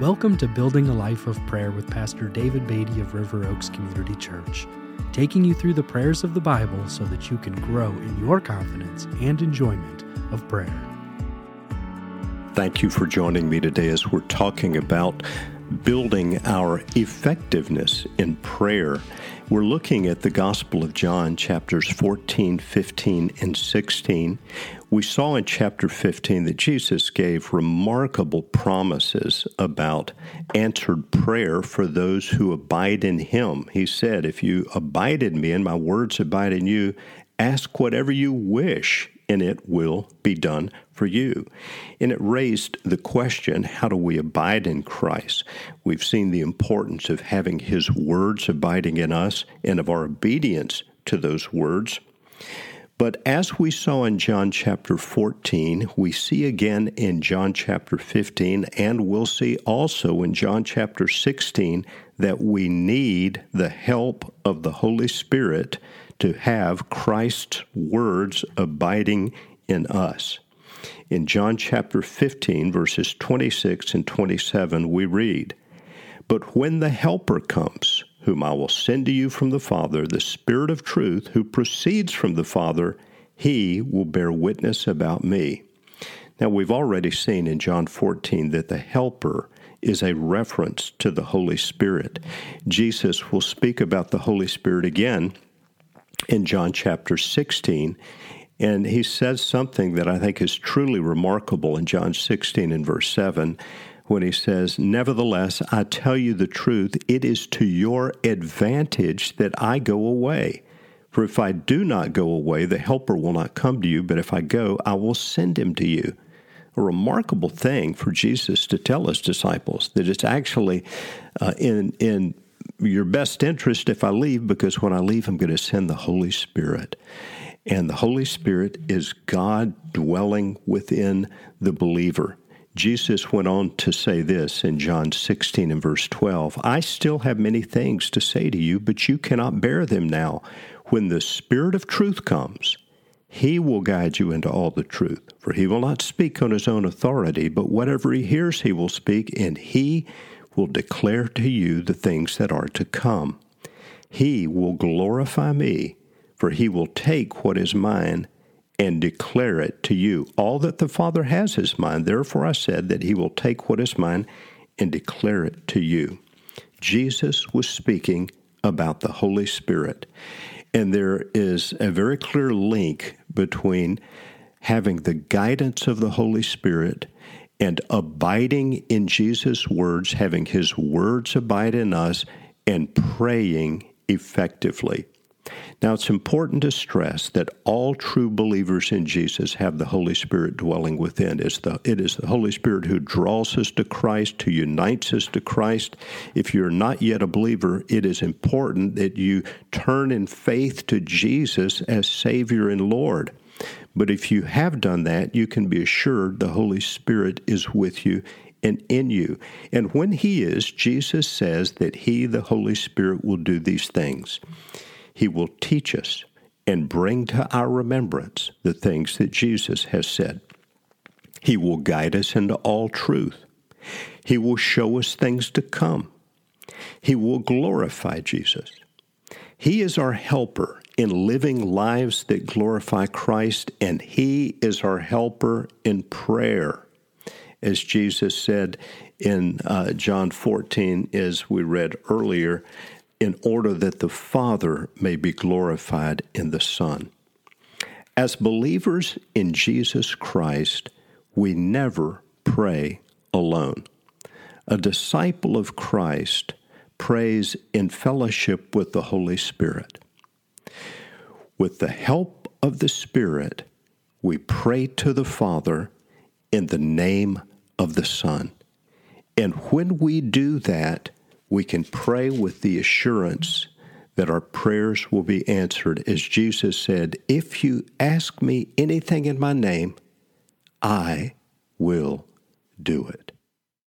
Welcome to Building a Life of Prayer with Pastor David Beatty of River Oaks Community Church, taking you through the prayers of the Bible so that you can grow in your confidence and enjoyment of prayer. Thank you for joining me today as we're talking about building our effectiveness in prayer. We're looking at the Gospel of John, chapters 14, 15, and 16. We saw in chapter 15 that Jesus gave remarkable promises about answered prayer for those who abide in Him. He said, If you abide in me and my words abide in you, ask whatever you wish, and it will be done for you. And it raised the question how do we abide in Christ? We've seen the importance of having His words abiding in us and of our obedience to those words. But as we saw in John chapter 14, we see again in John chapter 15, and we'll see also in John chapter 16 that we need the help of the Holy Spirit to have Christ's words abiding in us. In John chapter 15, verses 26 and 27, we read, But when the Helper comes, whom I will send to you from the Father, the Spirit of truth, who proceeds from the Father, he will bear witness about me. Now, we've already seen in John 14 that the Helper is a reference to the Holy Spirit. Jesus will speak about the Holy Spirit again in John chapter 16. And he says something that I think is truly remarkable in John 16 and verse 7 when he says, Nevertheless, I tell you the truth, it is to your advantage that I go away. For if I do not go away, the Helper will not come to you, but if I go, I will send him to you. A remarkable thing for Jesus to tell his disciples that it's actually uh, in, in your best interest if I leave, because when I leave, I'm going to send the Holy Spirit. And the Holy Spirit is God dwelling within the believer. Jesus went on to say this in John 16 and verse 12 I still have many things to say to you, but you cannot bear them now. When the Spirit of truth comes, he will guide you into all the truth. For he will not speak on his own authority, but whatever he hears, he will speak, and he will declare to you the things that are to come. He will glorify me, for he will take what is mine and declare it to you. All that the Father has is mine. Therefore, I said that he will take what is mine and declare it to you. Jesus was speaking about the Holy Spirit. And there is a very clear link between having the guidance of the Holy Spirit and abiding in Jesus' words, having his words abide in us, and praying effectively. Now, it's important to stress that all true believers in Jesus have the Holy Spirit dwelling within. It's the, it is the Holy Spirit who draws us to Christ, who unites us to Christ. If you're not yet a believer, it is important that you turn in faith to Jesus as Savior and Lord. But if you have done that, you can be assured the Holy Spirit is with you and in you. And when He is, Jesus says that He, the Holy Spirit, will do these things. He will teach us and bring to our remembrance the things that Jesus has said. He will guide us into all truth. He will show us things to come. He will glorify Jesus. He is our helper in living lives that glorify Christ, and He is our helper in prayer. As Jesus said in uh, John 14, as we read earlier, in order that the Father may be glorified in the Son. As believers in Jesus Christ, we never pray alone. A disciple of Christ prays in fellowship with the Holy Spirit. With the help of the Spirit, we pray to the Father in the name of the Son. And when we do that, we can pray with the assurance that our prayers will be answered. As Jesus said, If you ask me anything in my name, I will do it.